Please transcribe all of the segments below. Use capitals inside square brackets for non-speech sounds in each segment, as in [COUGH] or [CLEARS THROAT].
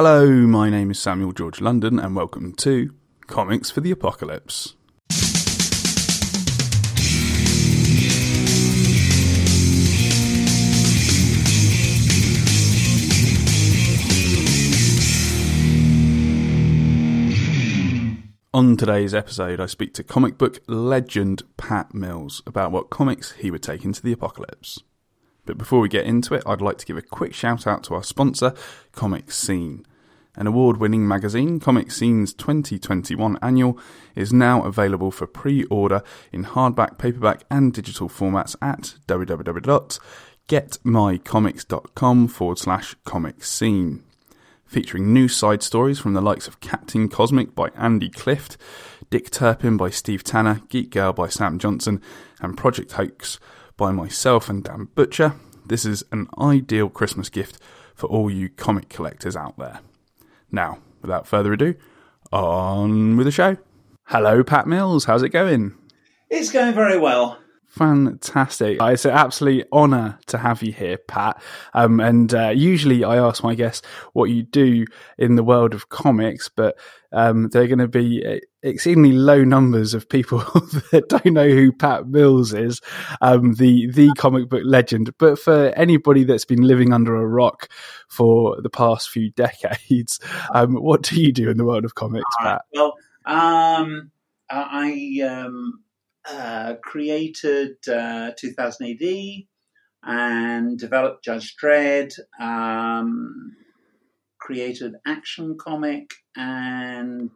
Hello, my name is Samuel George London, and welcome to Comics for the Apocalypse. On today's episode, I speak to comic book legend Pat Mills about what comics he would take into the apocalypse. But before we get into it, I'd like to give a quick shout out to our sponsor, Comic Scene. An award winning magazine, Comic Scene's 2021 annual, is now available for pre order in hardback, paperback, and digital formats at www.getmycomics.com forward slash comic scene featuring new side stories from the likes of Captain Cosmic by Andy Clift, Dick Turpin by Steve Tanner, Geek Girl by Sam Johnson, and Project Hoax by myself and Dan Butcher. This is an ideal Christmas gift for all you comic collectors out there. Now, without further ado, on with the show. Hello, Pat Mills. How's it going? It's going very well. Fantastic. It's an absolute honour to have you here, Pat. Um, and uh, usually I ask my guests what you do in the world of comics, but um, there are going to be uh, exceedingly low numbers of people [LAUGHS] that don't know who Pat Mills is, um, the the comic book legend. But for anybody that's been living under a rock for the past few [LAUGHS] decades, um, what do you do in the world of comics, Pat? Well, um, I um, uh, created uh, 2000 AD and developed Judge Dredd, um, created Action Comic, and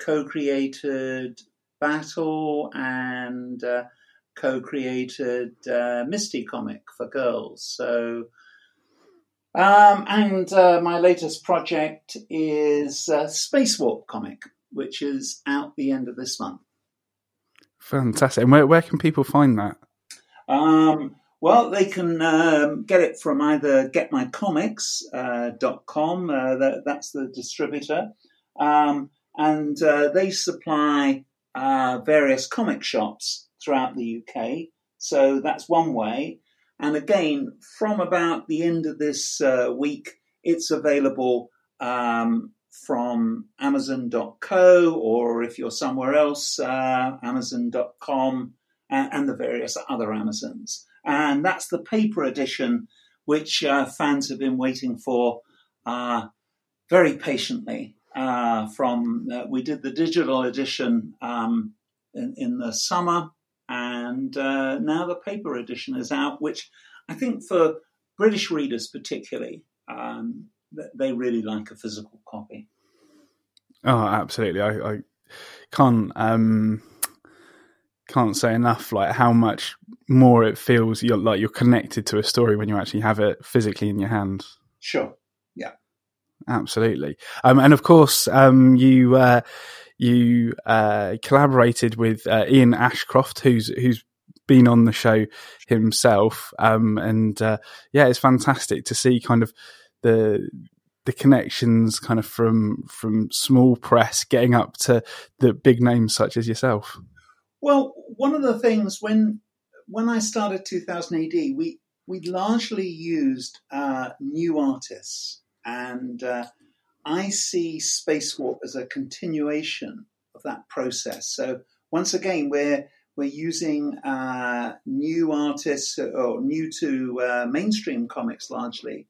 co created Battle and uh, co created uh, Misty Comic for girls. So, um, and uh, my latest project is Space Warp Comic, which is out the end of this month. Fantastic. And where, where can people find that? Um, well, they can um, get it from either getmycomics.com, uh, uh, that, that's the distributor, um, and uh, they supply uh, various comic shops throughout the UK. So that's one way. And again, from about the end of this uh, week, it's available um, from Amazon.co, or if you're somewhere else, uh, Amazon.com, and, and, the various other Amazons. And that's the paper edition, which uh, fans have been waiting for uh, very patiently. Uh, from uh, we did the digital edition um, in, in, the summer, and uh, now the paper edition is out, which I think for British readers particularly. Um, they really like a physical copy. Oh, absolutely. I, I can't um, can't say enough like how much more it feels you're like you're connected to a story when you actually have it physically in your hands. Sure. Yeah. Absolutely. Um, and of course, um, you uh, you uh, collaborated with uh, Ian Ashcroft, who's who's been on the show himself. Um, and uh, yeah, it's fantastic to see kind of the the connections kind of from from small press getting up to the big names such as yourself? Well, one of the things when when I started 2000 AD, we we largely used uh, new artists, and uh, I see Space Warp as a continuation of that process. So once again, we're we're using uh, new artists or new to uh, mainstream comics largely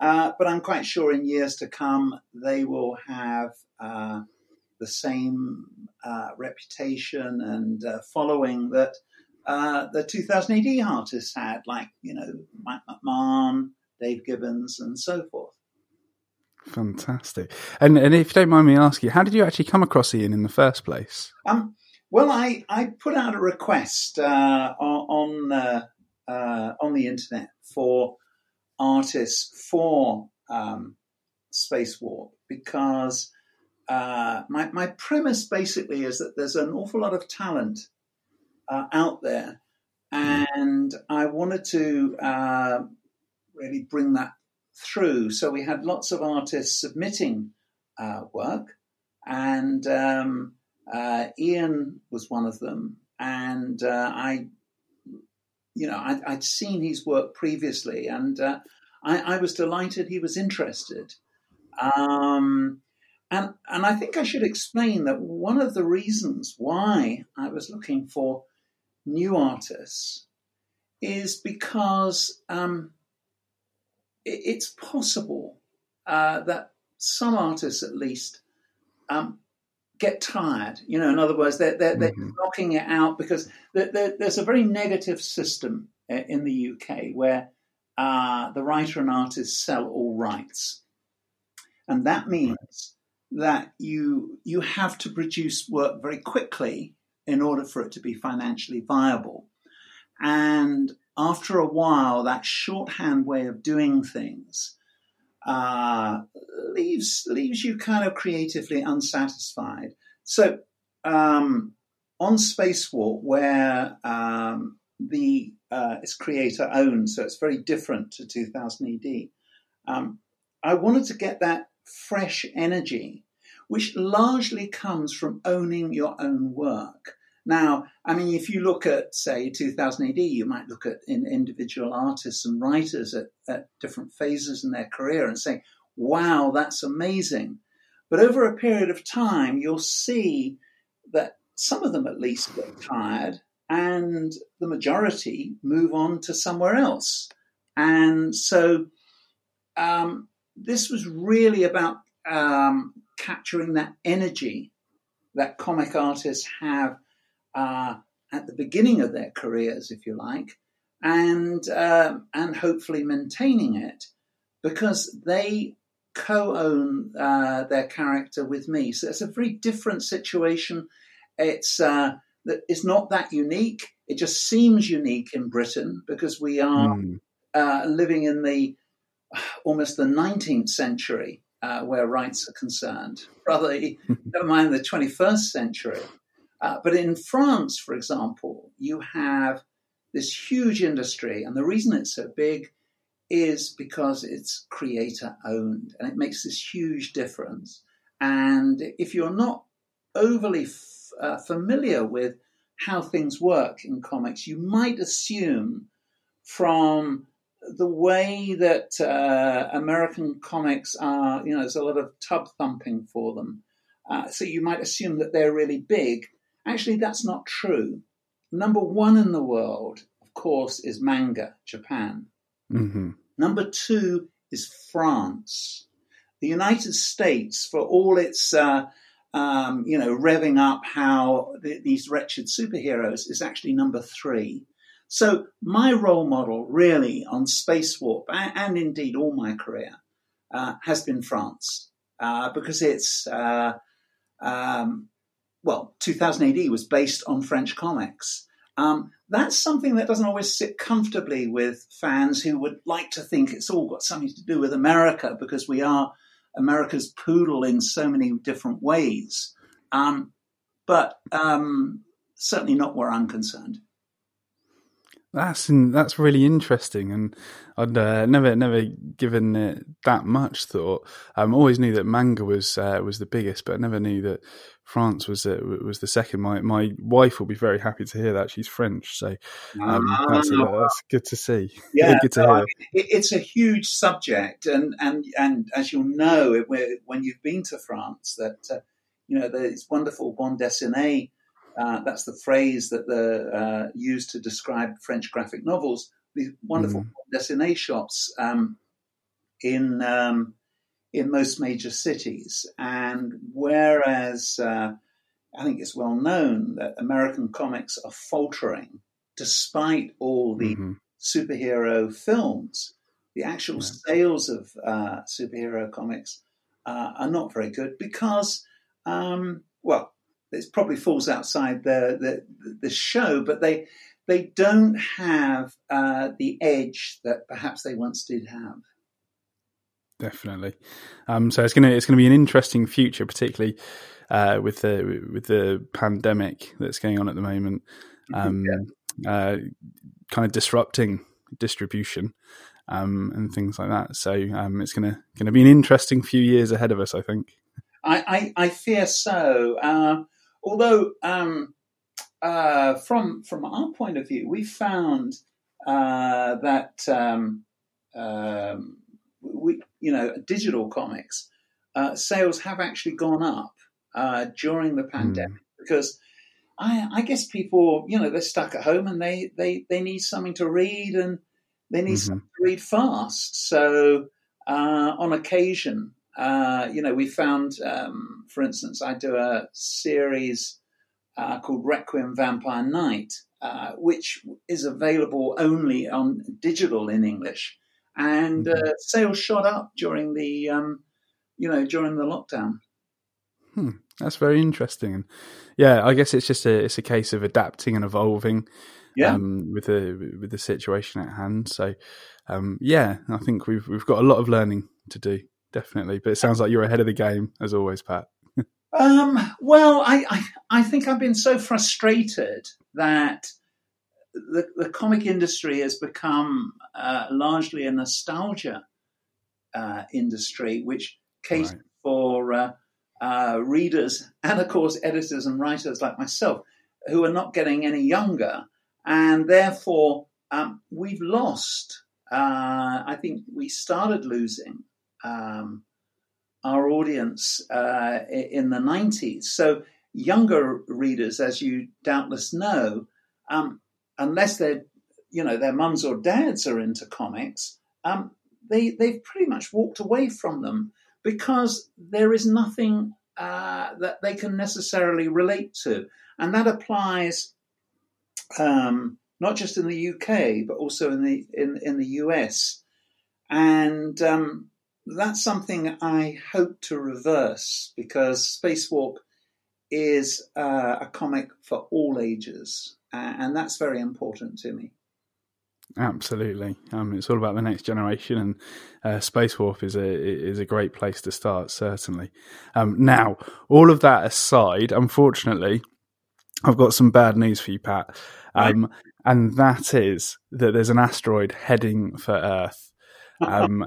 uh, but I'm quite sure in years to come they will have uh, the same uh, reputation and uh, following that uh, the 2000 AD artists had, like you know Mike McMahon, Dave Gibbons, and so forth. Fantastic. And and if you don't mind me asking, how did you actually come across Ian in the first place? Um, well, I, I put out a request uh, on on the internet for artists for um, Space Warp because uh, my, my premise basically is that there's an awful lot of talent uh, out there, and I wanted to uh, really bring that through. So we had lots of artists submitting uh, work, and um, uh, Ian was one of them, and uh, I you know, I'd, I'd, seen his work previously, and I, I, was delighted he was interested. Um, and and I think I should explain that one of the reasons why I was looking for new artists is because um, it, it's possible uh, that some artists, at least, um, get tired. You know, in other words, they're, they're, they're mm-hmm. knocking it out because they're, there's a very negative system uh, in the UK where uh, the writer and artist sell all rights, and that means that you you have to produce work very quickly in order for it to be financially viable. And after a while, that shorthand way of doing things uh, leaves leaves you kind of creatively unsatisfied. So um, on Space Warp, where um, the uh, it's creator owned, so it's very different to 2000 AD. Um, I wanted to get that fresh energy, which largely comes from owning your own work. Now, I mean, if you look at, say, 2000 AD, you might look at in individual artists and writers at, at different phases in their career and say, wow, that's amazing. But over a period of time, you'll see that some of them at least get tired and the majority move on to somewhere else. And so um, this was really about um, capturing that energy that comic artists have uh, at the beginning of their careers, if you like, and uh, and hopefully maintaining it because they co-own uh, their character with me. So it's a very different situation. It's uh, it's not that unique. It just seems unique in Britain because we are mm. living in the almost the 19th century uh, where rights are concerned, rather, [LAUGHS] never mind the 21st century. Uh, but in France, for example, you have this huge industry, and the reason it's so big is because it's creator owned, and it makes this huge difference. And if you're not overly f- uh, familiar with how things work in comics, you might assume from the way that uh, American comics are, you know, there's a lot of tub thumping for them. Uh, so you might assume that they're really big. Actually, that's not true. Number one in the world, of course, is manga, Japan. Mm-hmm. Number two is France. The United States, for all its, uh, um, you know, revving up how the, these wretched superheroes, is actually number three. So my role model, really, on Space Warp and, and indeed all my career, uh, has been France uh, because it's uh, um, well, 2000 AD was based on French comics. Um, that's something that doesn't always sit comfortably with fans who would like to think it's all got something to do with America because we are America's poodle in so many different ways. Um, but um, certainly not where I'm concerned. That's that's really interesting, and I'd uh, never never given it that much thought. I um, always knew that manga was uh, was the biggest, but I never knew that France was uh, was the second. My my wife will be very happy to hear that she's French, so um, ah. that's, that's, good to see. [LAUGHS] Yeah, good to hear. it's a huge subject, and and and as you'll know, when you've been to France, that uh, you know there's wonderful bande dessinée uh, that's the phrase that the uh, used to describe French graphic novels. These wonderful mm. dessinée shops um, in um, in most major cities, and whereas uh, I think it's well known that American comics are faltering despite all the mm-hmm. superhero films, the actual yeah. sales of uh, superhero comics uh, are not very good because, um, well, it probably falls outside the, the, the show, but they they don't have uh, the edge that perhaps they once did have. Definitely. Um, so it's gonna it's gonna be an interesting future, particularly uh, with the with the pandemic that's going on at the moment, um, yeah. uh, kind of disrupting distribution um, and things like that. So um, it's gonna gonna be an interesting few years ahead of us, I think. I, I, I fear so. Although um, uh, from from our point of view, we found uh, that um, um, we you know digital comics uh, sales have actually gone up uh, during the pandemic mm. because I, I, guess people, you know, they're stuck at home and they, they, they need something to read and they need mm-hmm. something to read fast. So uh, on occasion, uh, you know, we found, um, for instance, I do a series uh, called Requiem Vampire Knight, uh, which is available only on digital in English, and mm-hmm. uh, sales shot up during the, um, you know, during the lockdown. Hmm, that's very interesting, and yeah, I guess it's just a it's a case of adapting and evolving. Yeah. Um, with the with the situation at hand, so um, yeah, I think we've we've got a lot of learning to do definitely. But it sounds like you're ahead of the game as always, Pat. um, well, I, I, I think I've been so frustrated that the, the comic industry has become uh, largely a nostalgia uh, industry, which caters right. for uh, uh, readers and, of course, editors and writers like myself who are not getting any younger, and therefore um, we've lost. Uh, I think we started losing um, our audience uh, in the 90s. So, younger readers, as you doubtless know, um, unless they're, you know, their mums or dads are into comics, um, they, they've pretty much walked away from them because there is nothing uh, that they can necessarily relate to. And that applies um, not just in the UK, but also in the, in, in the US. And um, that's something I hope to reverse because Space Warp is uh, a comic for all ages, and that's very important to me. Absolutely, um, it's all about the next generation, and uh, Space Warp is a is a great place to start. Certainly. Um, now, all of that aside, unfortunately, I've got some bad news for you, Pat, um, right. and that is that there's an asteroid heading for Earth. [LAUGHS] Um,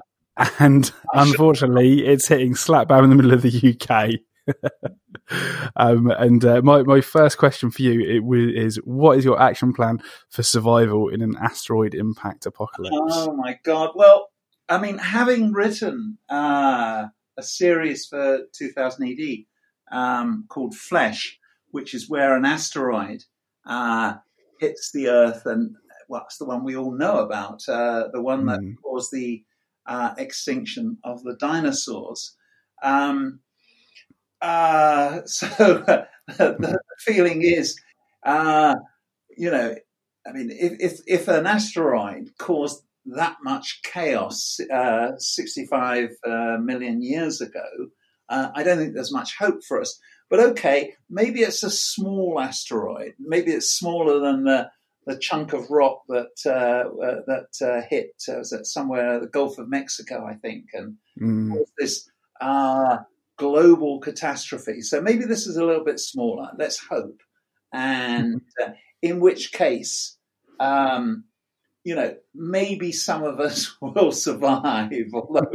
and unfortunately, it's hitting slap bang in the middle of the UK. [LAUGHS] um, and uh, my my first question for you it is: What is your action plan for survival in an asteroid impact apocalypse? Oh my god! Well, I mean, having written uh, a series for 2000 AD um, called Flesh, which is where an asteroid uh, hits the Earth, and well, it's the one we all know about, uh, the one that mm. caused the uh, extinction of the dinosaurs. Um, uh, [LAUGHS] so [LAUGHS] the feeling is, uh, you know, I mean, if, if, if, an asteroid caused that much chaos uh, 65 uh, million years ago, uh, I don't think there's much hope for us. But okay, maybe it's a small asteroid. Maybe it's smaller than the the chunk of rock that uh, uh, that uh, hit uh, was it somewhere the Gulf of Mexico, I think, and mm. this uh, global catastrophe. So maybe this is a little bit smaller. Let's hope, and uh, in which case, um, you know, maybe some of us [LAUGHS] will survive. Although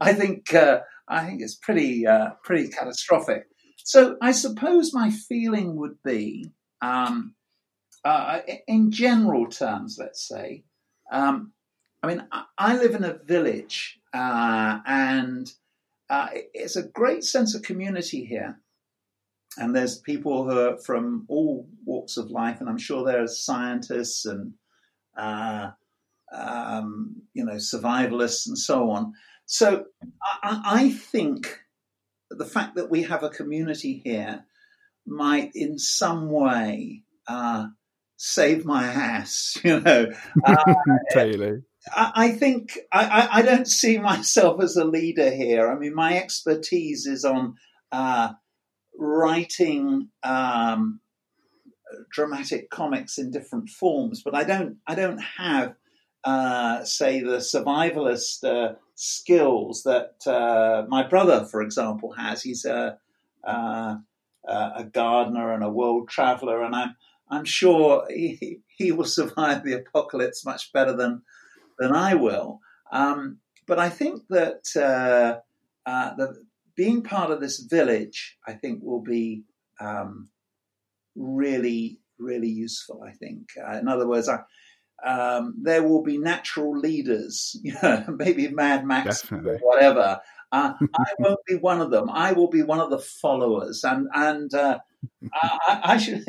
I think I think it's pretty pretty catastrophic. So I suppose my feeling would be. Um, uh, in general terms, let's say, um, I mean, I, live in a village uh, and uh, it's a great sense of community here. And there's people who are from all walks of life, and I'm sure there are scientists and uh, um, you know survivalists and so on. So I, I think the fact that we have a community here might, in some way, uh, save my ass, [LAUGHS] you know. Uh, [LAUGHS] totally. I, I think I, I, don't see [LAUGHS] myself as a leader here. I mean, my expertise is on uh, writing um, dramatic comics in different forms, but I don't I don't have uh, say the survivalist uh, skills that uh, my brother, for example, has. He's a uh, a gardener and a world traveler, and I'm I'm sure he, he will survive the apocalypse much better than than I will. Um, but I think that uh, uh, the, being part of this village, I think, will be um, really, really useful. I think, uh, in other words, I, um, there will be natural leaders, [LAUGHS] you know, maybe Mad Max, Definitely. or whatever. Uh, I won't be one of them. I will be one of the followers, and and uh, I, I, should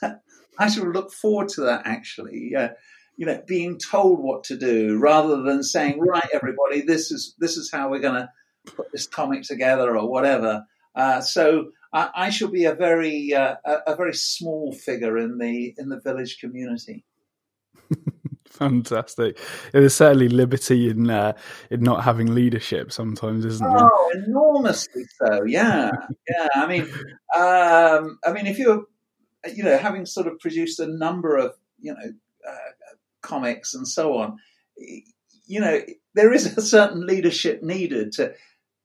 [LAUGHS] I sort of look forward to that. Actually, uh, you know, being told what to do rather than saying, "Right, everybody, this is this is how we're going to put this comic together" or whatever. Uh, so I, I, shall be a very uh, a, a very small figure in the in the village community. [LAUGHS] Fantastic. There's certainly liberty in uh, in not having leadership sometimes, isn't there? Oh, enormously so. Yeah, yeah. I mean, um, I mean, if you're, you know, having sort of produced a number of, you know, uh, comics and so on, you know, there is [LAUGHS] a certain leadership needed to,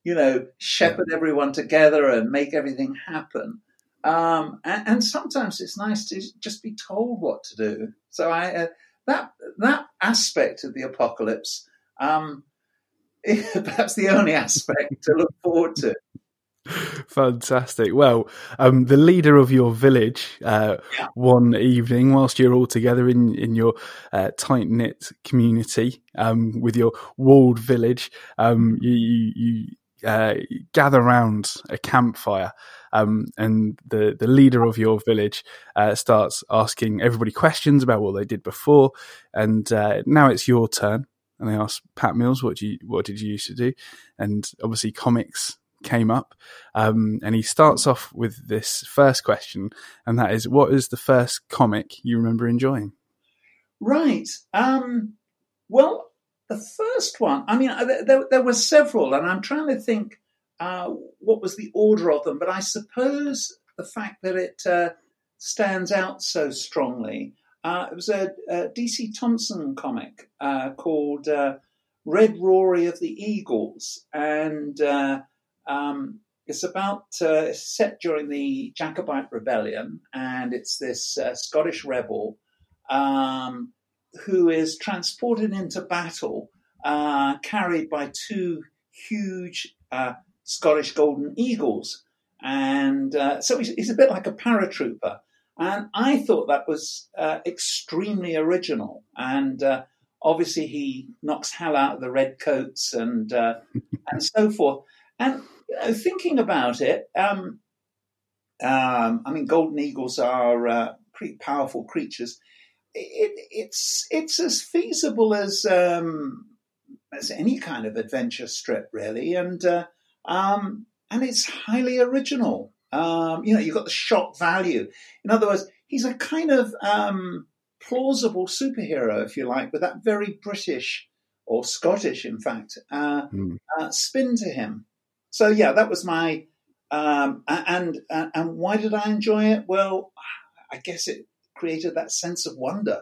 you know, shepherd yeah. everyone together and make everything happen. Um, and, and, sometimes it's nice to just be told what to do. So I. Uh, that that aspect of the apocalypse, um, [LAUGHS] perhaps the only aspect to look forward to. Fantastic. Well, um, the leader of your village, uh, yeah. one evening, whilst you're all together in in your uh, tight knit community, um, with your walled village, um, you, you, you uh, gather around a campfire, um, and the the leader of your village uh, starts asking everybody questions about what they did before, and uh, now it's your turn. And they ask Pat Mills, "What do you what did you used to do?" And obviously, comics came up, um, and he starts off with this first question, and that is, "What is the first comic you remember enjoying?" Right. Um, well, the first one, I mean, there, there were several, and I'm trying to think uh, what was the order of them, but I suppose the fact that it uh, stands out so strongly. Uh, it was a, a, DC Thomson comic uh, called uh, Red Rory of the Eagles, and uh, um, it's about it's set during the Jacobite Rebellion, and it's this Scottish rebel um, who is transported into battle, uh, carried by two huge uh, Scottish golden eagles. And uh, so he's, he's, a bit like a paratrooper. And I thought that was uh, extremely original. And uh, obviously, he knocks hell out of the redcoats and, uh, [LAUGHS] and so forth. And you know, thinking about it, um, um, I mean, golden eagles are pretty powerful creatures it, it's it's as feasible as um, as any kind of adventure strip, really, and uh, um, and it's highly original. Um, you know, you've got the shock value. In other words, he's a kind of um, plausible superhero, if you like, with that very British or Scottish, in fact, uh, mm. uh, spin to him. So yeah, that was my um, and, and why did I enjoy it? Well, I guess it created that sense of wonder.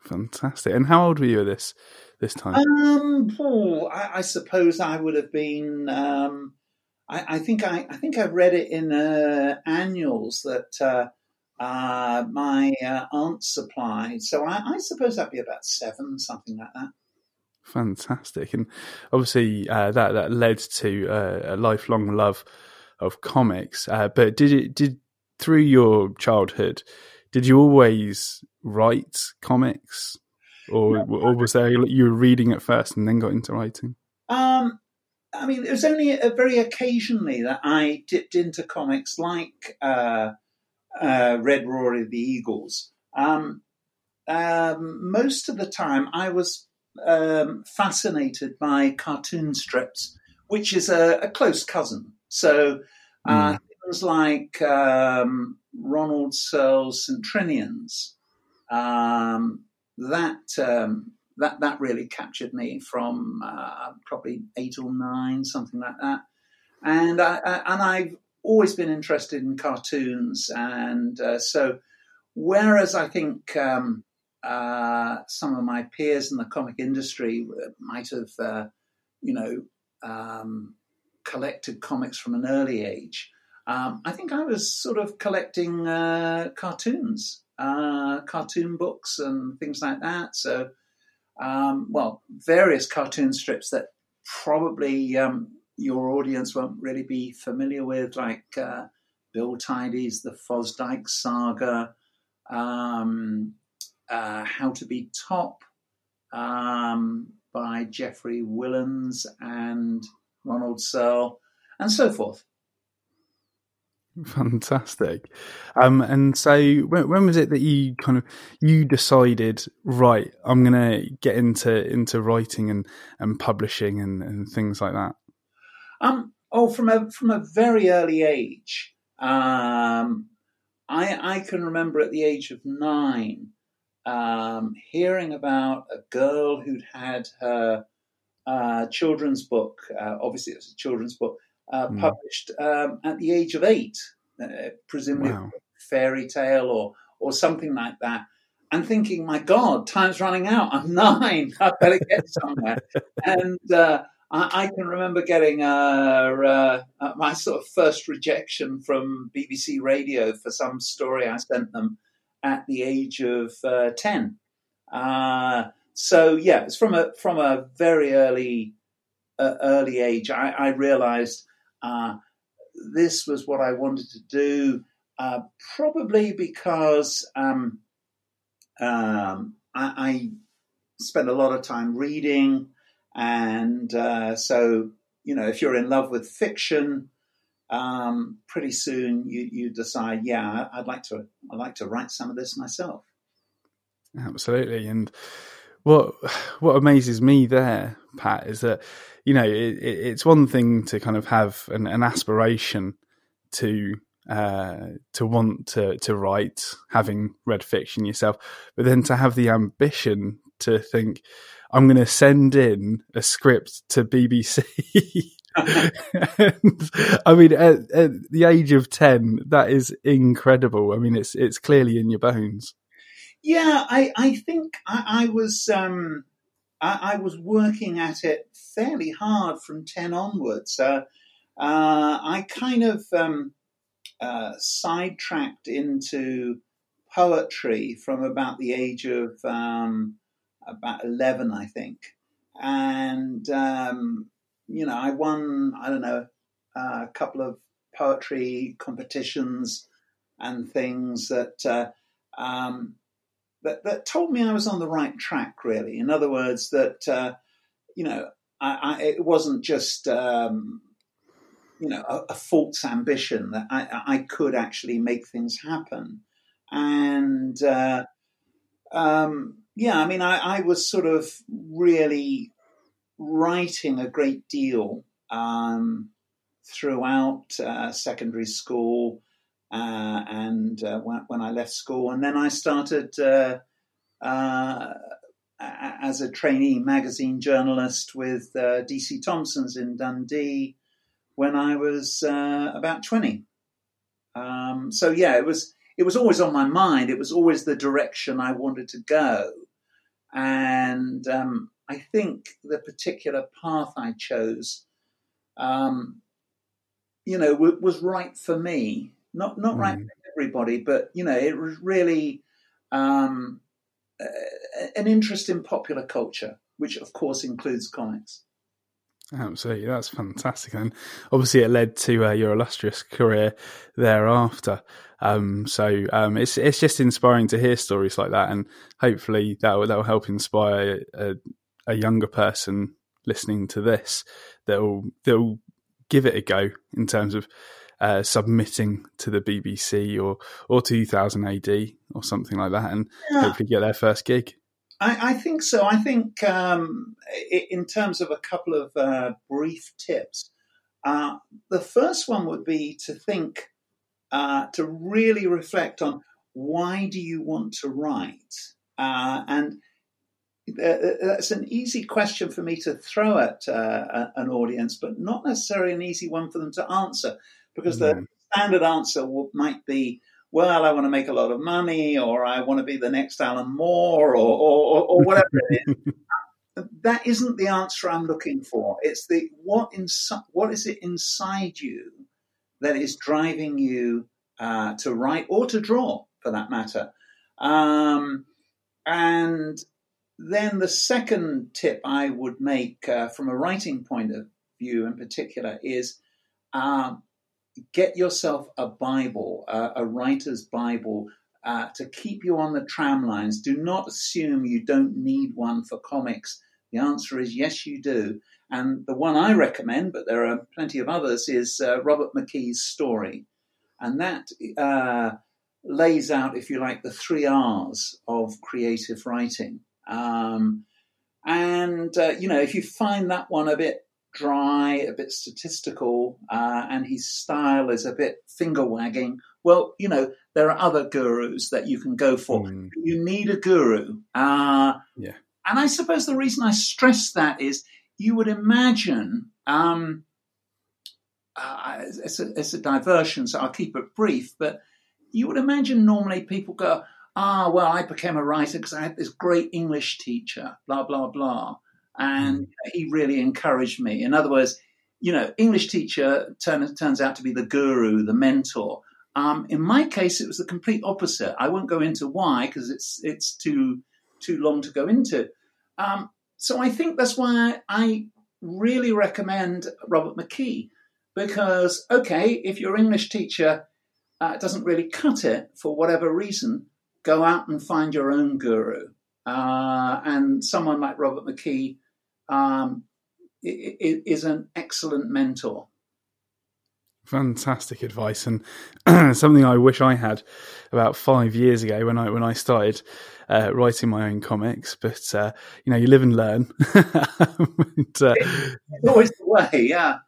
Fantastic. And how old were you at this this time? Um, oh, I, I, suppose I would have been. Um, I, I, think I, I think I read it in uh, annuals that uh, uh, my uh, aunt supplied. So I, I, suppose that'd be about seven, something like that. Fantastic, and obviously uh, that that led to uh, a lifelong love of comics. but did it did through your childhood, did you always write comics, or, or was there you were reading at first and then got into writing? Um, I mean, it was only a, very occasionally that I dipped into comics like uh, uh, Red Rory the Eagles. Um, um, most of the time, I was um, fascinated by cartoon strips, which is a, a close cousin. So uh, mm things like um, Ronald Searle's St Trinian's. Um, that um, that that really captured me from uh, probably eight or nine, something like that. And I, I, and I've always been interested in cartoons, and uh, so whereas I think um, uh, some of my peers in the comic industry might have, uh, you know, um, collected comics from an early age. Um, I think I was sort of collecting uh, cartoons, uh, cartoon books, and things like that. So, um, well, various cartoon strips that probably um, your audience won't really be familiar with, like uh, Bill Tidy's The Fosdyke Saga, um, uh, How to Be Top um, by Geoffrey Willans, and Ronald Searle, and so forth. Fantastic. Um, and so when, when, was it that you kind of you decided right? I'm going to get into into writing and and publishing and, and things like that. Um. Oh, from a from a very early age. Um. I I can remember at the age of nine, um, hearing about a girl who'd had her uh, children's book. Uh, obviously, it was a children's book uh, mm. published um, at the age of eight, uh, presumably wow. fairy tale or or something like that. And thinking, my God, time's running out. I'm nine. I better get somewhere. [LAUGHS] and uh, I, I, can remember getting uh, my sort of first rejection from BBC Radio for some story I sent them at the age of ten. so yeah, it's from a from a very early early age. I, I realised uh, this was what I wanted to do, uh, probably because um, um, I, I, spent a lot of time reading, and uh, so you know, if you're in love with fiction, um, pretty soon you, you decide, yeah, I'd like to, I'd like to write some of this myself. Absolutely, and what what amazes me there, Pat, is that you know it, it's one thing to kind of have an, an aspiration to uh, to want to to write, having read fiction yourself, but then to have the ambition to think, I'm going to send in a script to BBC. [LAUGHS] and, [LAUGHS] I mean, at, at, the age of ten, that is incredible. I mean, it's it's clearly in your bones. Yeah, I, I think I, I was um, I, I, was working at it fairly hard from ten onwards. Uh, uh, I kind of um, uh, sidetracked into poetry from about the age of um, about eleven, I think, and um, you know I won I don't know a couple of poetry competitions and things that. Uh, um, that, that told me I was on the right track, really. In other words, that, uh, you know, I, I, it wasn't just, um, you know, a, a, false ambition, that I, I, could actually make things happen. And, uh, um, yeah, I mean, I, was sort of really writing a great deal um, throughout uh, secondary school uh, and uh, when, when, I left school, and then I started uh, uh as a trainee magazine journalist with uh, DC Thomson's in Dundee when I was about twenty. Um, so yeah, it was it was always on my mind. It was always the direction I wanted to go, and um, I think the particular path I chose, um, you know, w- was right for me not not mm. right for everybody, but you know, it was really um, an interest in popular culture, which of course includes comics. Absolutely, that's fantastic, and obviously it led to uh, your illustrious career thereafter. Um, so um, it's it's just inspiring to hear stories like that, and hopefully that will, that will help inspire a, a younger person listening to this that will give it a go in terms of uh, submitting to the BBC or or 2000 AD or something like that, and yeah. hopefully get their first gig. I, I think so. I think um, in terms of a couple of uh, brief tips, uh, the first one would be to think uh, to really reflect on why do you want to write, uh, and that's an easy question for me to throw at uh, an audience, but not necessarily an easy one for them to answer because the standard answer might be, well, I want to make a lot of money, or I want to be the next Alan Moore, or, or, or whatever it is. [LAUGHS] that isn't the answer I'm looking for. It's the what inside. What is it inside you that is driving you uh, to write or to draw, for that matter? Um, and then the second tip I would make uh, from a writing point of view, in particular, is um, get yourself a Bible, uh, a writer's Bible, uh, to keep you on the tram lines. Do not assume you don't need one for comics. The answer is yes, you do. And the one I recommend, but there are plenty of others, is uh, Robert McKee's story. And that uh, lays out, if you like, the three R's of creative writing. Um, and, uh, you know, if you find that one a bit dry, a bit statistical, uh, and his style is a bit finger wagging, well, you know, there are other gurus that you can go for. Mm. You need a guru. Uh, yeah. And I suppose the reason I stress that is you would imagine um, uh, it's, a, it's a diversion, so I'll keep it brief, but you would imagine normally people go, ah, well, I became a writer because I had this great English teacher, blah, blah, blah. And mm. he really encouraged me. In other words, you know, English teacher turn, turns out to be the guru, the mentor. Um, in my case, it was the complete opposite. I won't go into why because it's it's too too long to go into. Um, so I think that's why I really recommend Robert McKee because okay, if your English teacher uh, doesn't really cut it for whatever reason, go out and find your own guru. Uh, and someone like Robert McKee um, is an excellent mentor. Fantastic advice, and [CLEARS THROAT] something I wish I had about five years ago when I when I started uh, writing my own comics. But uh, you know, you live and learn. [LAUGHS] and, uh, it's always the way, yeah.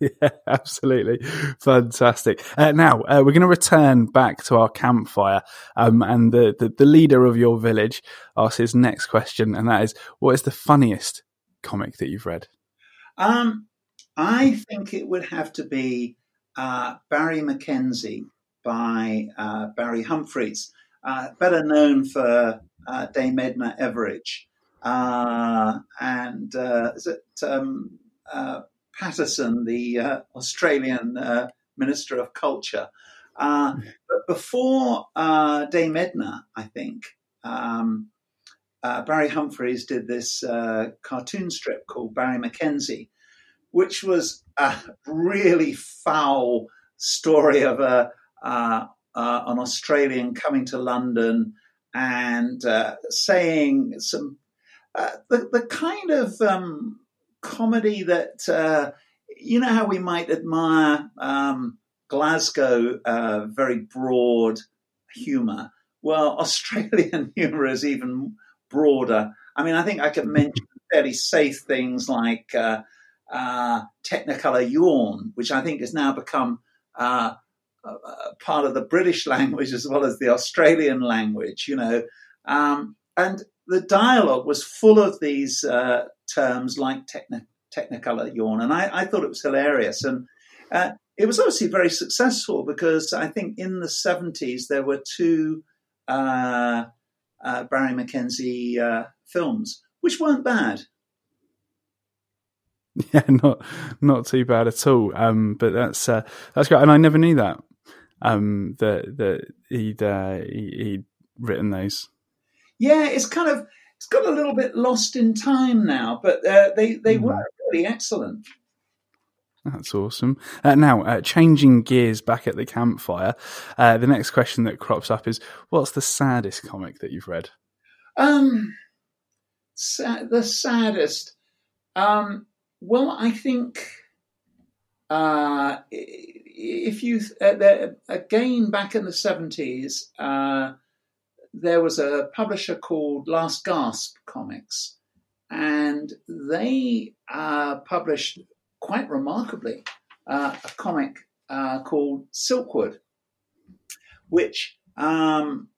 [LAUGHS] Yeah, absolutely. Fantastic. Uh, now, uh, we're going to return back to our campfire. Um, and the, the, the, leader of your village asks his next question, and that is What is the funniest comic that you've read? Um, I think it would have to be uh, Barry McKenzie by uh, Barry Humphries, uh, better known for uh, Dame Edna Everage. and is it um, Patterson, the uh, Australian uh, Minister of Culture. Uh, but before uh, Dame Edna, I think, um, uh, Barry Humphries did this uh, cartoon strip called Barry McKenzie, which was a really foul story of a, an Australian coming to London and saying some the, the kind of um, comedy that uh, you know how we might admire um, Glasgow uh, very broad humour. Well, [LAUGHS] Australian humour is even broader. I mean, I think I could mention fairly safe things like uh, uh, Technicolor yawn, which I think has now become uh, part of the British [LAUGHS] language as well as the Australian language. You know, um, and the dialogue was full of these uh, terms like techni- technicolor yawn, and I, I, thought it was hilarious. And uh, it was obviously very successful because I think in the 70s there were two uh, uh, Barry McKenzie uh, films, which weren't bad. [LAUGHS] Yeah, not not too bad at all. Um, but that's uh, that's great, and I never knew that um, that that he'd he'd written those. Yeah, it's kind of it's got a little bit lost in time now, but uh, they they mm. were really excellent. That's awesome. Uh, now, uh, changing gears back at the campfire, uh, the next question that crops up is: What's the saddest comic that you've read? Um, sa- the saddest. Um, well, I think uh, if you uh, again back in the seventies, uh, there was a publisher called Last Gasp Comics, and they uh, published quite remarkably uh, a comic uh, called Silkwood, which um,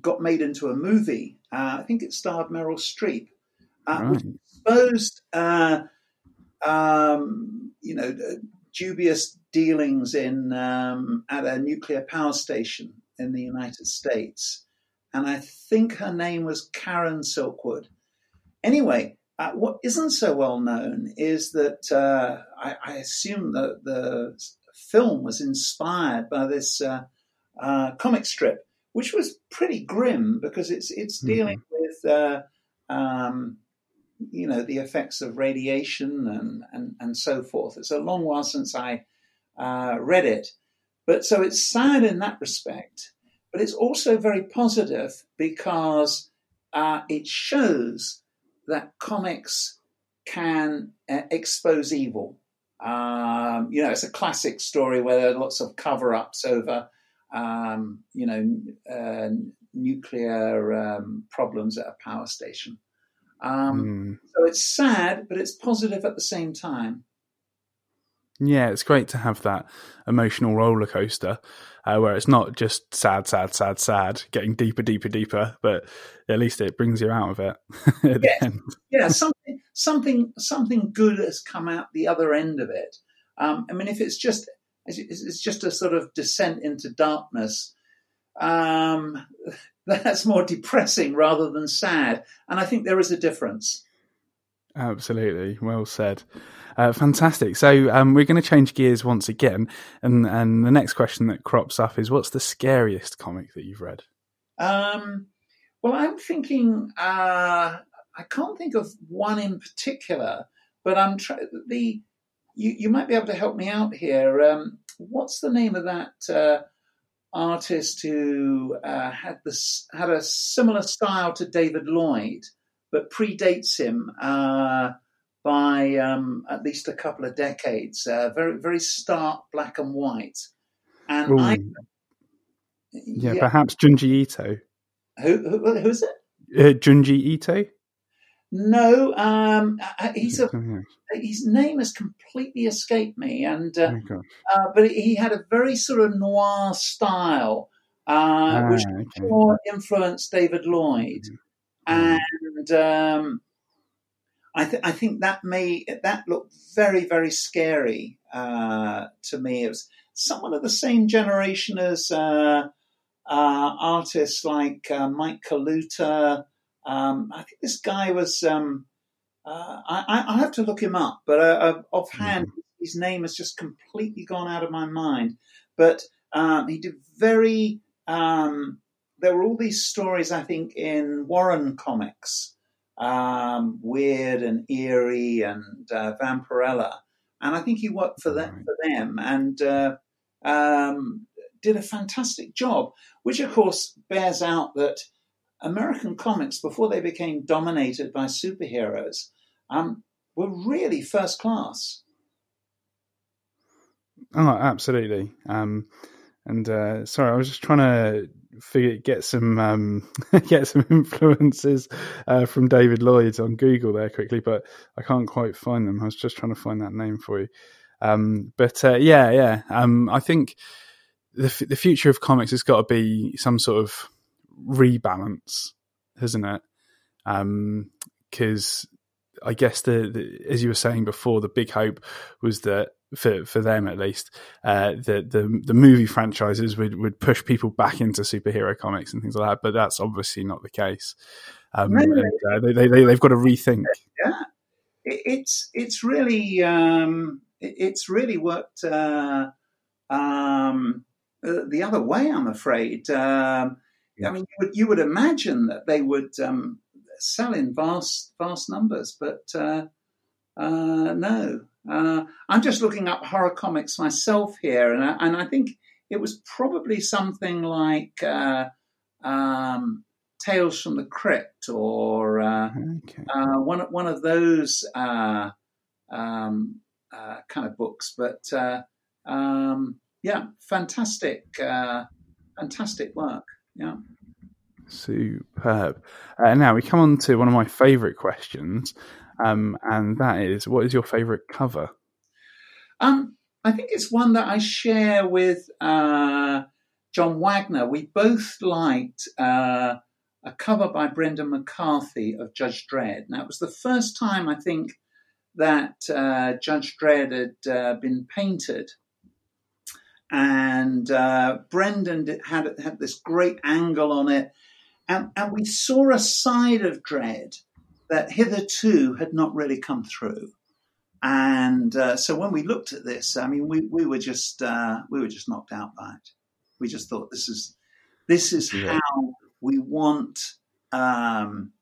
got made into a movie. Uh, I think it starred Meryl Streep, uh, right. which exposed, uh, um, you know, dubious dealings in um, at a nuclear power station in the United States and I think her name was Karen Silkwood. Anyway, uh, what isn't so well known is that uh, I, I, assume that the film was inspired by this uh, uh comic strip, which was pretty grim because it's it's mm-hmm. dealing mm-hmm. with uh, um, you know the effects of radiation and, and and so forth. It's a long while since I uh, read it, but so it's sad in that respect. But it's also very positive because uh, it shows that comics can uh, expose evil. Um, you know, it's a classic story where there are lots of cover-ups over, um, you know, uh, nuclear um, problems at a power station. Mm. So it's sad, but it's positive at the same time. Yeah, it's great to have that emotional roller coaster uh, where it's not just sad, sad, sad, sad, getting deeper, deeper, deeper, but at least it brings you out of it. [LAUGHS] yeah, yeah, something, something, something good has come out the other end of it. Um, I mean, if it's just it's just a sort of descent into darkness, um, [LAUGHS] that's more depressing rather than sad. And I think there is a difference. Absolutely, well said. Uh, fantastic. So um, we're going to change gears once again, and and the next question that crops up is, what's the scariest comic that you've read? Um, well, I'm thinking. Uh, I can't think of one in particular, but I'm trying. The you you might be able to help me out here. Um, what's the name of that uh, artist who uh, had this had a similar style to David Lloyd, but predates him? Uh, by um, at least a couple of decades. Uh, very very stark black and white. And I, yeah, yeah, perhaps Junji Ito. Who, who who's it? Uh, Junji Ito. No, um, uh, he's a, his name has completely escaped me, and uh, oh uh, but he had a very sort of noir style, uh, ah, which okay. more influenced David Lloyd, mm. and um, I, th- I think that may that looked very very scary uh, to me. It was someone of the same generation as uh, uh, artists like uh, Mike Kaluta. Um, I think this guy was. Um, uh, I, I, have to look him up, but uh, offhand, mm-hmm. his name has just completely gone out of my mind. But um, he did very. Um, there were all these stories, I think, in Warren Comics um, weird and eerie and uh, Vampirella. And I think he worked for them, for them and uh, um, did a fantastic job, which of course bears out that American comics, before they became dominated by superheroes, um, were really first class. Oh, absolutely. Um, and uh, sorry, I was just trying to figure, get some um, [LAUGHS] get some influences uh, from David Lloyd on Google there quickly, but I can't quite find them. I was just trying to find that name for you. Um, but uh, yeah, yeah, um, I think the f- the future of comics has got to be some sort of rebalance, hasn't it? Because um, I guess the, the, as you were saying before, the big hope was that for for them at least, uh, the the the movie franchises would would push people back into superhero comics and things like that. But that's obviously not the case. Um, and, uh, they, they they've got to rethink. Yeah, it's it's really um, it's really worked uh, um, the other way. I'm afraid. Um, I mean, you would, you would imagine that they would um, sell in vast vast numbers, but uh, uh, no. Uh, I'm just looking up horror comics myself here, and I, and I think it was probably something like uh, um, Tales from the Crypt or uh, okay. Uh, one one of those uh, um, uh, kind of books. But um, yeah, fantastic, fantastic work. Yeah. Superb. now we come on to one of my favourite questions, um, and that is, what is your favorite cover? Um, I think it's one that I share with uh, John Wagner. We both liked uh, a cover by Brendan McCarthy of Judge Dredd. Now, it was the first time I think that uh, Judge Dredd had uh, been painted. And uh, Brendan had, had this great angle on it. And, and we saw a side of Dredd that hitherto had not really come through. And uh, so when we looked at this, I mean, we, we were just uh, we were just knocked out by it. We just thought this is this is yeah. how we want um,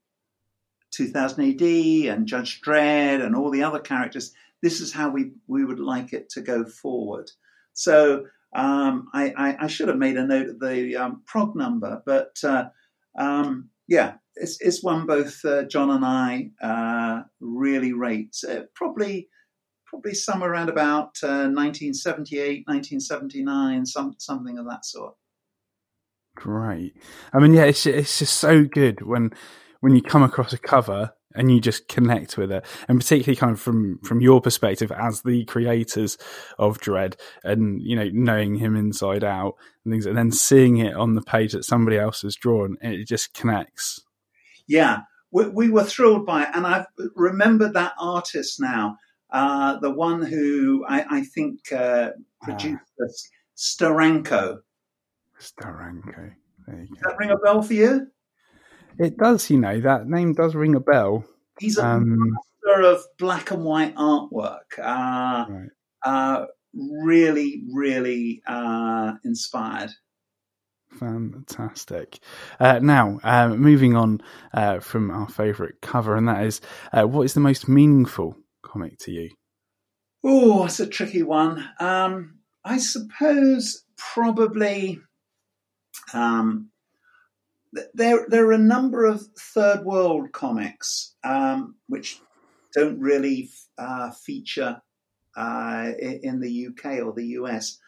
2000 AD and Judge Dredd and all the other characters. This is how we we would like it to go forward. So um, I, I, I, should have made a note of the um, prog number, but uh, um, yeah, it's, it's one both uh, John and I uh, really rate. Uh, probably, probably somewhere around about 1978, uh, 1979, some something of that sort. Great. I mean, yeah, it's it's just so good when when you come across a cover and you just connect with it. And particularly kind of from from your perspective as the creators of Dredd and you know knowing him inside out and things and then seeing it on the page that somebody else has drawn it just connects. Yeah. We, we were thrilled by it. And i've remembered that artist now uh, the one who i, I think uh, produced ah. Steranko Steranko Does that ring a bell for you it does, you know, that name does ring a bell. He's a um, master of black and white artwork. Uh, right. uh, really, really uh, inspired. Fantastic. Uh, now, uh, moving on uh, from our favourite cover, and that is uh, what is the most meaningful comic to you? Oh, that's a tricky one. Um, I suppose probably um, there there are a number of third world comics um, which don't really uh, feature uh, in the UK or the US,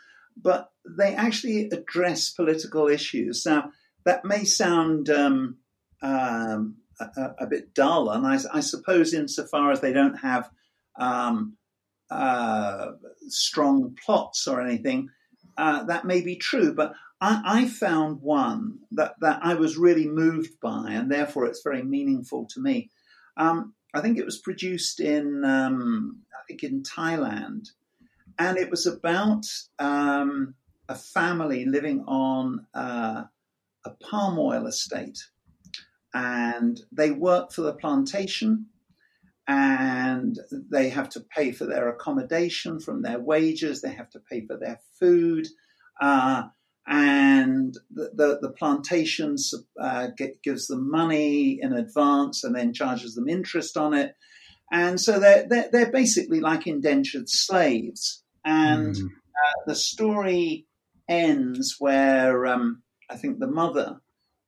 but they actually address political issues. Now that may sound um, um, a, a, bit dull, and I, I, suppose insofar as they don't have um, uh, strong plots or anything, uh, that may be true. But I, I, found one that, that I was really moved by, and therefore it's very meaningful to me. Um, I think it was produced in, um, I think in Thailand, and it was about um, a family living on uh, a palm oil estate, and they work for the plantation, and they have to pay for their accommodation from their wages. They have to pay for their food. Uh, and the, the, the plantations uh, get, gives them money in advance and then charges them interest on it. And so they're, they're, they're basically like indentured slaves. And mm. uh, the story ends where um, I think the mother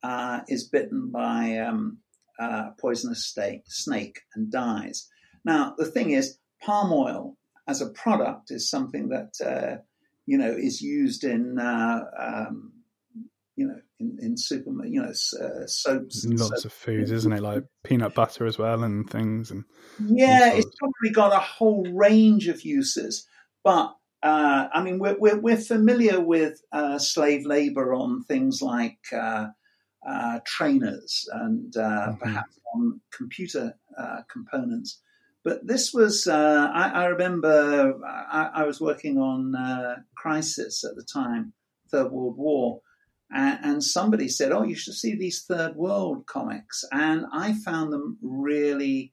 uh, is bitten by um, a poisonous snake, snake and dies. Now, the thing is, palm oil as a product is something that uh, you know, is used in, uh, um, you know, in, in super, you know, uh, soaps. Lots soap. of foods, isn't it? Like peanut butter as well and things. And yeah, it's probably got a whole range of uses. But uh, I mean, we're, we're, we're familiar with uh, slave labor on things like uh, uh, trainers and mm-hmm. perhaps on computer components. But this was, uh, I, I, remember I, I, was working on uh, Crisis at the time, Third World War, and, and, somebody said, Oh, you should see these Third World comics. And I found them really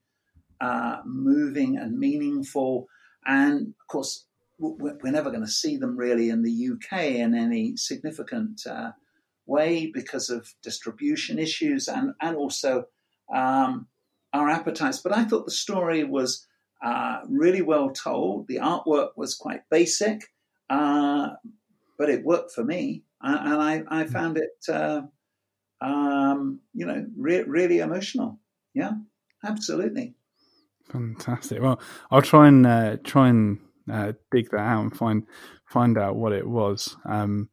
uh, moving and meaningful. And of course, we're never going to see them really in the UK in any significant uh, way because of distribution issues and, and also. Um, our appetites. But I thought the story was uh, really well told. The artwork was quite basic, uh, but it worked for me, and I, I hmm. found it, uh, um, you know, re- really emotional. Yeah, absolutely. Fantastic. Well, I'll try and uh, try and uh, dig that out and find find out what it was. Um,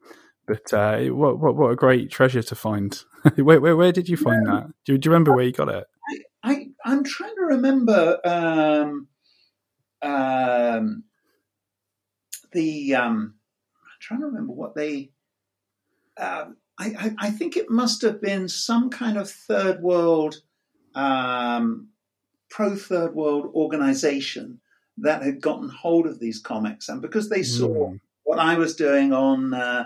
but uh, what, what what a great treasure to find. [LAUGHS] where, where, where did you find yeah. that? Do, do you remember where you got it? I'm trying to remember um, um, the. Um, I'm trying to remember what they. Uh, I, I, I, think it must have been some kind of third world, um, pro third world organization that had gotten hold of these comics, and because they saw mm. what I was doing on uh,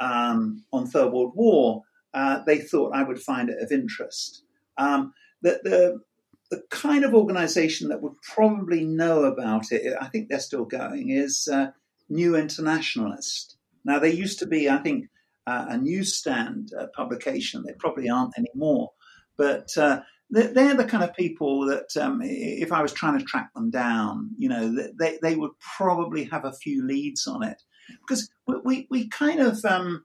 um, on Third World War, uh, they thought I would find it of interest. Um, the, the, the kind of organization that would probably know about it, I think they're still going, is uh, New Internationalist. Now, they used to be, I think, uh, a newsstand uh, publication. They probably aren't anymore. But uh, they're the kind of people that, um, if I was trying to track them down, you know, they, they would probably have a few leads on it. Because we, we, kind of. Um,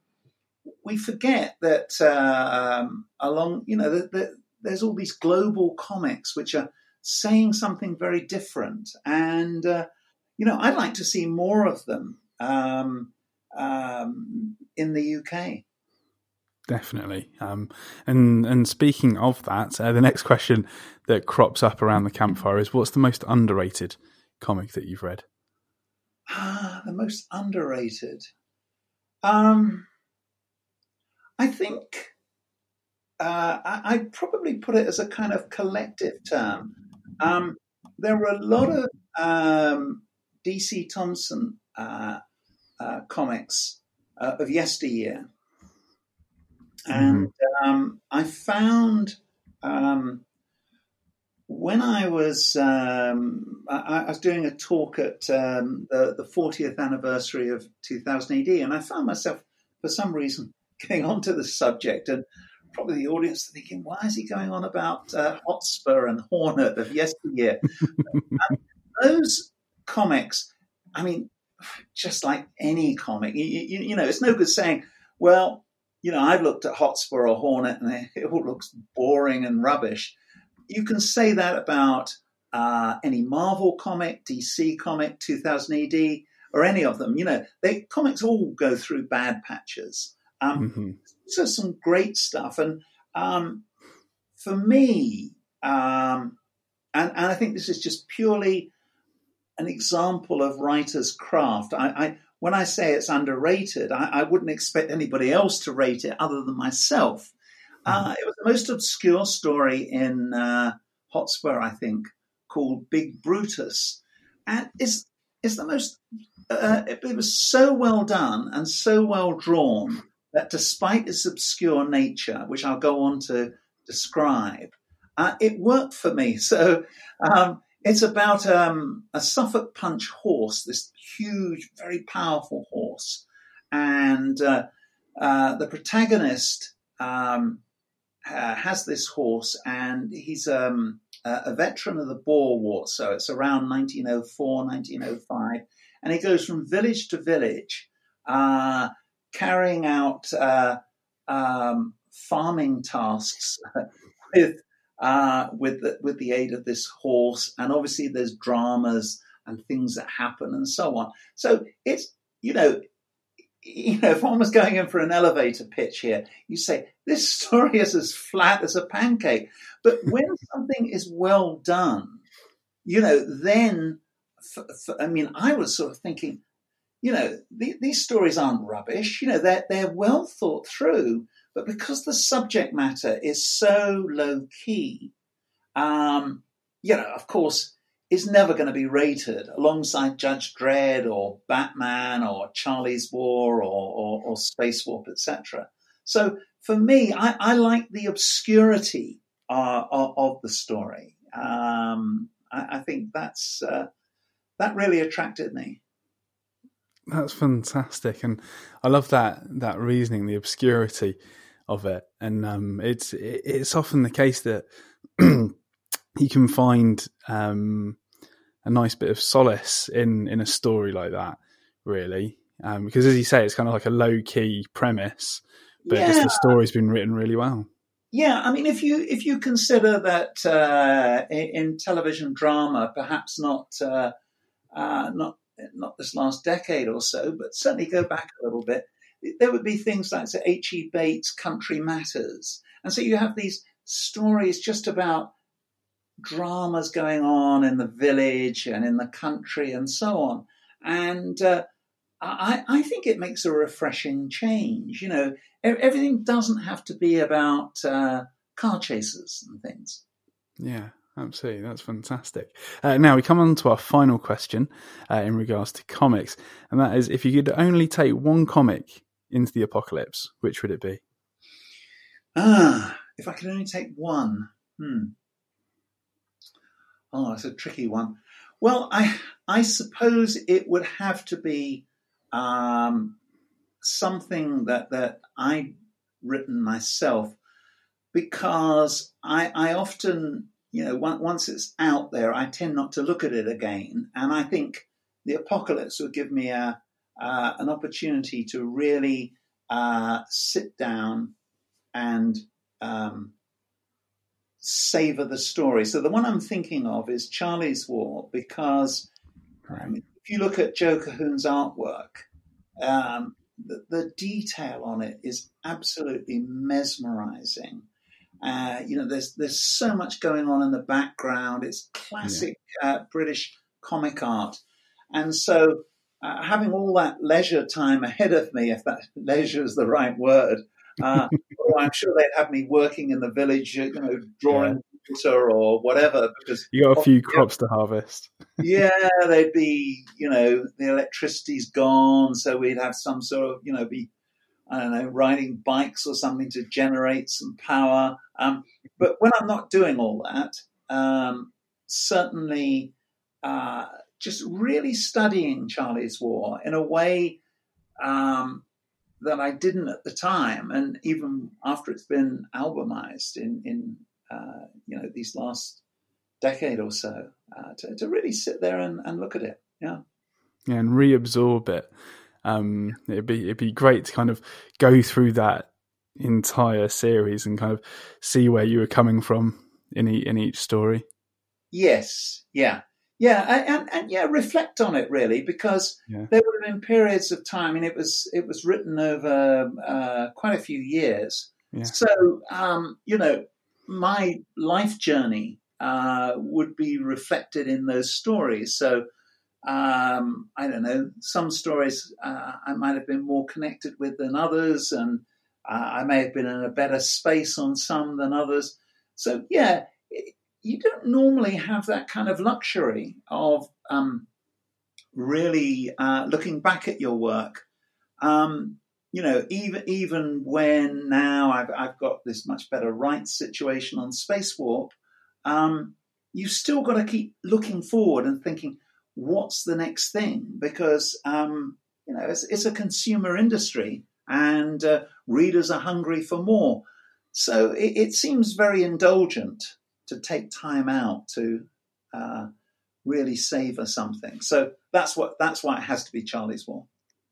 we forget that uh, um, along, you know, that, that there's all these global comics which are saying something very different. And, uh, you know, I'd like to see more of them um, um, in the UK. Definitely. Um, and and speaking of that, uh, the next question that crops up around the campfire is what's the most underrated comic that you've read? Ah, the most underrated. Um, I think uh, I, would probably put it as a kind of collective term. Um, there were a lot of um, DC Thomson uh, uh, comics uh, of yesteryear and mm-hmm. um, I found um, when I was um, I, I, was doing a talk at um, the, the 40th anniversary of 2000 AD, and I found myself for some reason [LAUGHS] getting onto the subject, and probably the audience are thinking, "Why is he going on about uh, Hotspur and Hornet of yesteryear?" [LAUGHS] those comics, I mean, just like any comic, you, you, you know, it's no good saying, "Well." you know, I've looked at Hotspur or Hornet and [LAUGHS] it all looks boring and rubbish. You can say that about uh, any Marvel comic, DC comic, 2000 AD, or any of them. You know, they comics all go through bad patches. Um, mm-hmm. So some great stuff, and um, for me, um, and, and I think this is just purely an example of writer's craft. I, I when I say it's underrated, I, I, wouldn't expect anybody else to rate it other than myself. Uh, it was the most obscure story in uh, Hotspur, I think, called Big Brutus, and it's it's the most. Uh, it, it, was so well done and so well drawn that, despite its obscure nature, which I'll go on to describe, uh, it worked for me. [LAUGHS] So. Um, it's about um, a Suffolk Punch horse, this huge, very powerful horse. And uh, uh, the protagonist um, has this horse, and he's um, a veteran of the Boer War. So it's around 1904, 1905. And he goes from village to village, uh, carrying out uh, um, farming tasks [LAUGHS] with uh, with the, with the aid of this horse, and obviously there's dramas and things that happen and so on. So it's you know, you know, if one was going in for an elevator pitch here, you say this [LAUGHS] story is as flat as a pancake. But [LAUGHS] when something is well done, you know, then I mean, I was sort of thinking, you know, the, these stories aren't rubbish. You know, they're they're well thought through. But because the subject matter is so low key, um, you know, of course, is never going to be rated alongside Judge Dredd or Batman or Charley's War or, or, or Space Warp, etc. So for me, I, I like the obscurity uh, of, of, the story. Um, I, I, think that's uh, that really attracted me. That's fantastic, and I love that that reasoning, the obscurity of it, and um, it's it's often the case that [CLEARS THROAT] you can find um, a nice bit of solace in in a story like that, really, um, because as you say, it's kind of like a low key premise, but yeah. the story's been written really well. Yeah, I mean, if you if you consider that uh, in, in, television drama, perhaps not uh, uh, not not this last decade or so, but certainly go back a little bit there would be things like H.E. Bates' Country Matters. And so you have these stories just about dramas going on in the village and in the country and so on. And uh, I, I, think it makes a refreshing change. You know, everything doesn't have to be about uh, car chases and things. Yeah, absolutely. That's fantastic. Uh, now we come on to our final question uh, in regards to comics, and that is if you could only take one comic into the apocalypse, which would it be? Ah, if I could only take one. Hmm. Oh, it's a tricky one. Well, I I suppose it would have to be um, something that that I'd written myself, because I I often you know once it's out there, I tend not to look at it again, and I think the apocalypse would give me a uh, an opportunity to really uh, sit down and um, savor the story. So the one I'm thinking of is Charley's War because um, if you look at Joe Colquhoun's artwork, um, the, the, detail on it is absolutely mesmerizing. Uh, you know, there's there's so much going on in the background. It's classic yeah. uh, British comic art, and so uh, having all that leisure time ahead of me, if that [LAUGHS] leisure is the right word, uh, [LAUGHS] I'm sure they'd have me working in the village, you know, drawing yeah. or whatever. Because you got a few crops to harvest. [LAUGHS] yeah, they'd be, you know, the electricity's gone, so we'd have some sort of, you know, be, I don't know, riding bikes or something to generate some power. Um, but when I'm not doing all that, um, certainly uh, just really studying Charley's War in a way um, that I didn't at the time, and even after it's been albumized in in uh, you know these last decade or so, uh, to, to really sit there and, and look at it. Yeah, yeah, and reabsorb it. Um, it'd be it'd be great to kind of go through that entire series and kind of see where you were coming from in e- in each story. Yes, yeah, yeah, and, and yeah, reflect on it really, because yeah. there would have been periods of time, and it was it was written over uh, quite a few years. Yeah. So um, you know, my life journey uh, would be reflected in those stories. So um, I don't know, some stories uh, I might have been more connected with than others, and uh, I may have been in a better space on some than others. So yeah, you don't normally have that kind of luxury of um, really uh, looking back at your work. Um, you know, even even when now I've, I've got this much better rights situation on Space Warp, um, you've still got to keep looking forward and thinking, what's the next thing? Because um, you know, it's, it's, a consumer industry, and uh, readers are hungry for more. So it, it seems very indulgent to take time out to uh, really savor something. So that's what that's why it has to be Charley's War.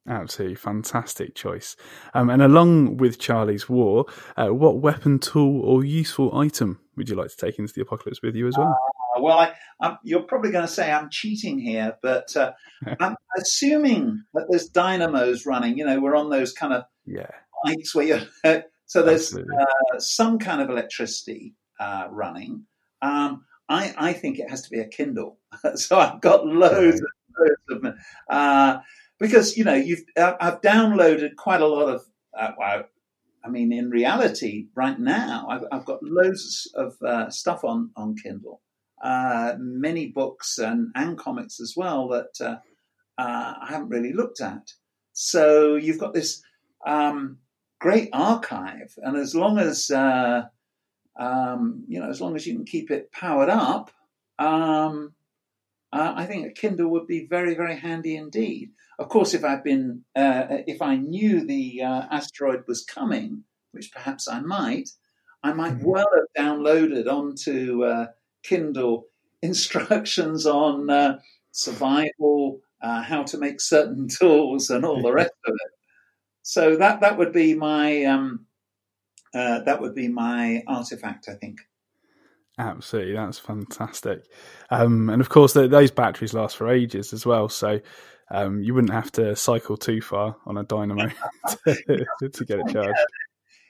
Absolutely fantastic choice. Um, and along with Charley's War, uh, what weapon, tool, or useful item would you like to take into the apocalypse with you as well? Uh, well, I, you're probably going to say I'm cheating here, but uh, [LAUGHS] I'm assuming that there's dynamos running. You know, we're on those kind of yeah bikes where you [LAUGHS] so there's uh, some kind of electricity uh, running. Um, I, I, think it has to be a Kindle. [LAUGHS] so I've got loads, right. of them. Uh, because, you know, you've, I've downloaded quite a lot of, uh, well, I mean, in reality, right now, I've, I've got loads of uh, stuff on, on Kindle, uh, many books and, and comics as well that uh, uh, I haven't really looked at. So you've got this um, great archive. And as long as um, you know, as long as you can keep it powered up, um, uh, I think a Kindle would be very, very handy indeed. Of course, if I'd been, uh, if I knew the uh, asteroid was coming, which perhaps I might, I might mm-hmm. well have downloaded onto uh, Kindle instructions on uh, survival, uh, how to make certain [LAUGHS] tools, and all the [LAUGHS] rest of it. So that that would be my um, uh, that would be my artifact, I think. Absolutely, that's fantastic. Um, and of course, the, those batteries last for ages as well, so um, you wouldn't have to cycle too far on a dynamo [LAUGHS] to, to, get it charged.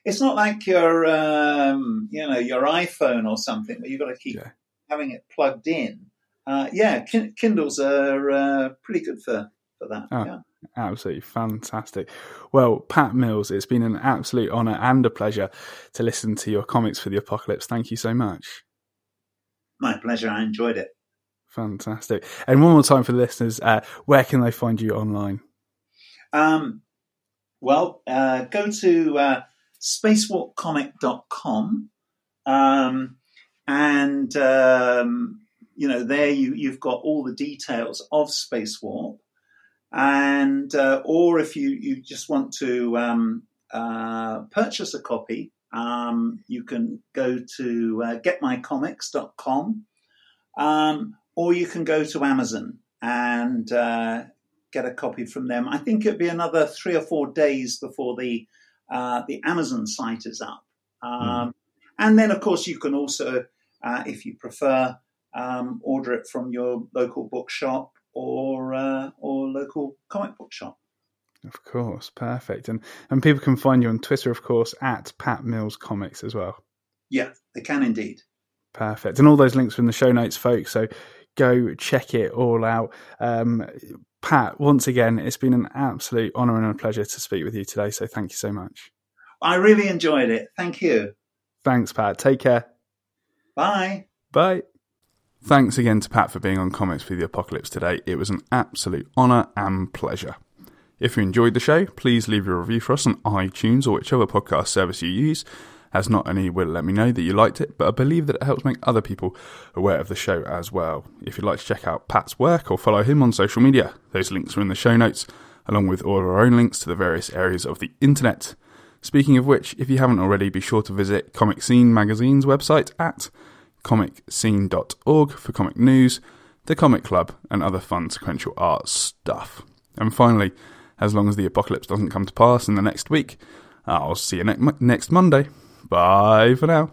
It's not like your, um, you know, your iPhone or something where you've got to keep yeah. Having it plugged in. Uh, yeah, Kindles are uh, pretty good for for that. Oh, yeah. Absolutely fantastic. Well, Pat Mills, it's been an absolute honour and a pleasure to listen to your comics for the apocalypse. Thank you so much. My pleasure. I enjoyed it. Fantastic. And one more time for the listeners, uh, where can they find you online? Um, well, uh, go to uh, spacewarpcomic.com um, and um, you know there you, you've got all the details of Space Warp and uh, or if you you just want to um, uh, purchase a copy, um, you can go to uh, getmycomics.com, um, or you can go to Amazon and uh, get a copy from them. I think it'll be another three or four days before the uh, the Amazon site is up. Um, mm. And then, of course, you can also, uh, if you prefer, um, order it from your local bookshop or uh, or local comic book shop. Of course, perfect. And and people can find you on Twitter, of course, at Pat Mills Comics as well. Yeah, they can indeed. Perfect. And all those links are in the show notes, folks. So go check it all out. Um, Pat, once again, it's been an absolute honour and a pleasure to speak with you today. So thank you so much. I really enjoyed it. Thank you. Thanks, Pat. Take care. Bye. Bye. Thanks again to Pat for being on Comics for the Apocalypse today. It was an absolute honour and pleasure. If you enjoyed the show, please leave a review for us on iTunes or whichever podcast service you use, as not only will it let me know that you liked it, but I believe that it helps make other people aware of the show as well. If you'd like to check out Pat's work or follow him on social media, those links are in the show notes, along with all our own links to the various areas of the internet. Speaking of which, if you haven't already, be sure to visit Comic Scene Magazine's website at comicscene.org for comic news, the comic club, and other fun sequential art stuff. And finally, as long as the apocalypse doesn't come to pass in the next week, I'll see you ne- next Monday. Bye for now.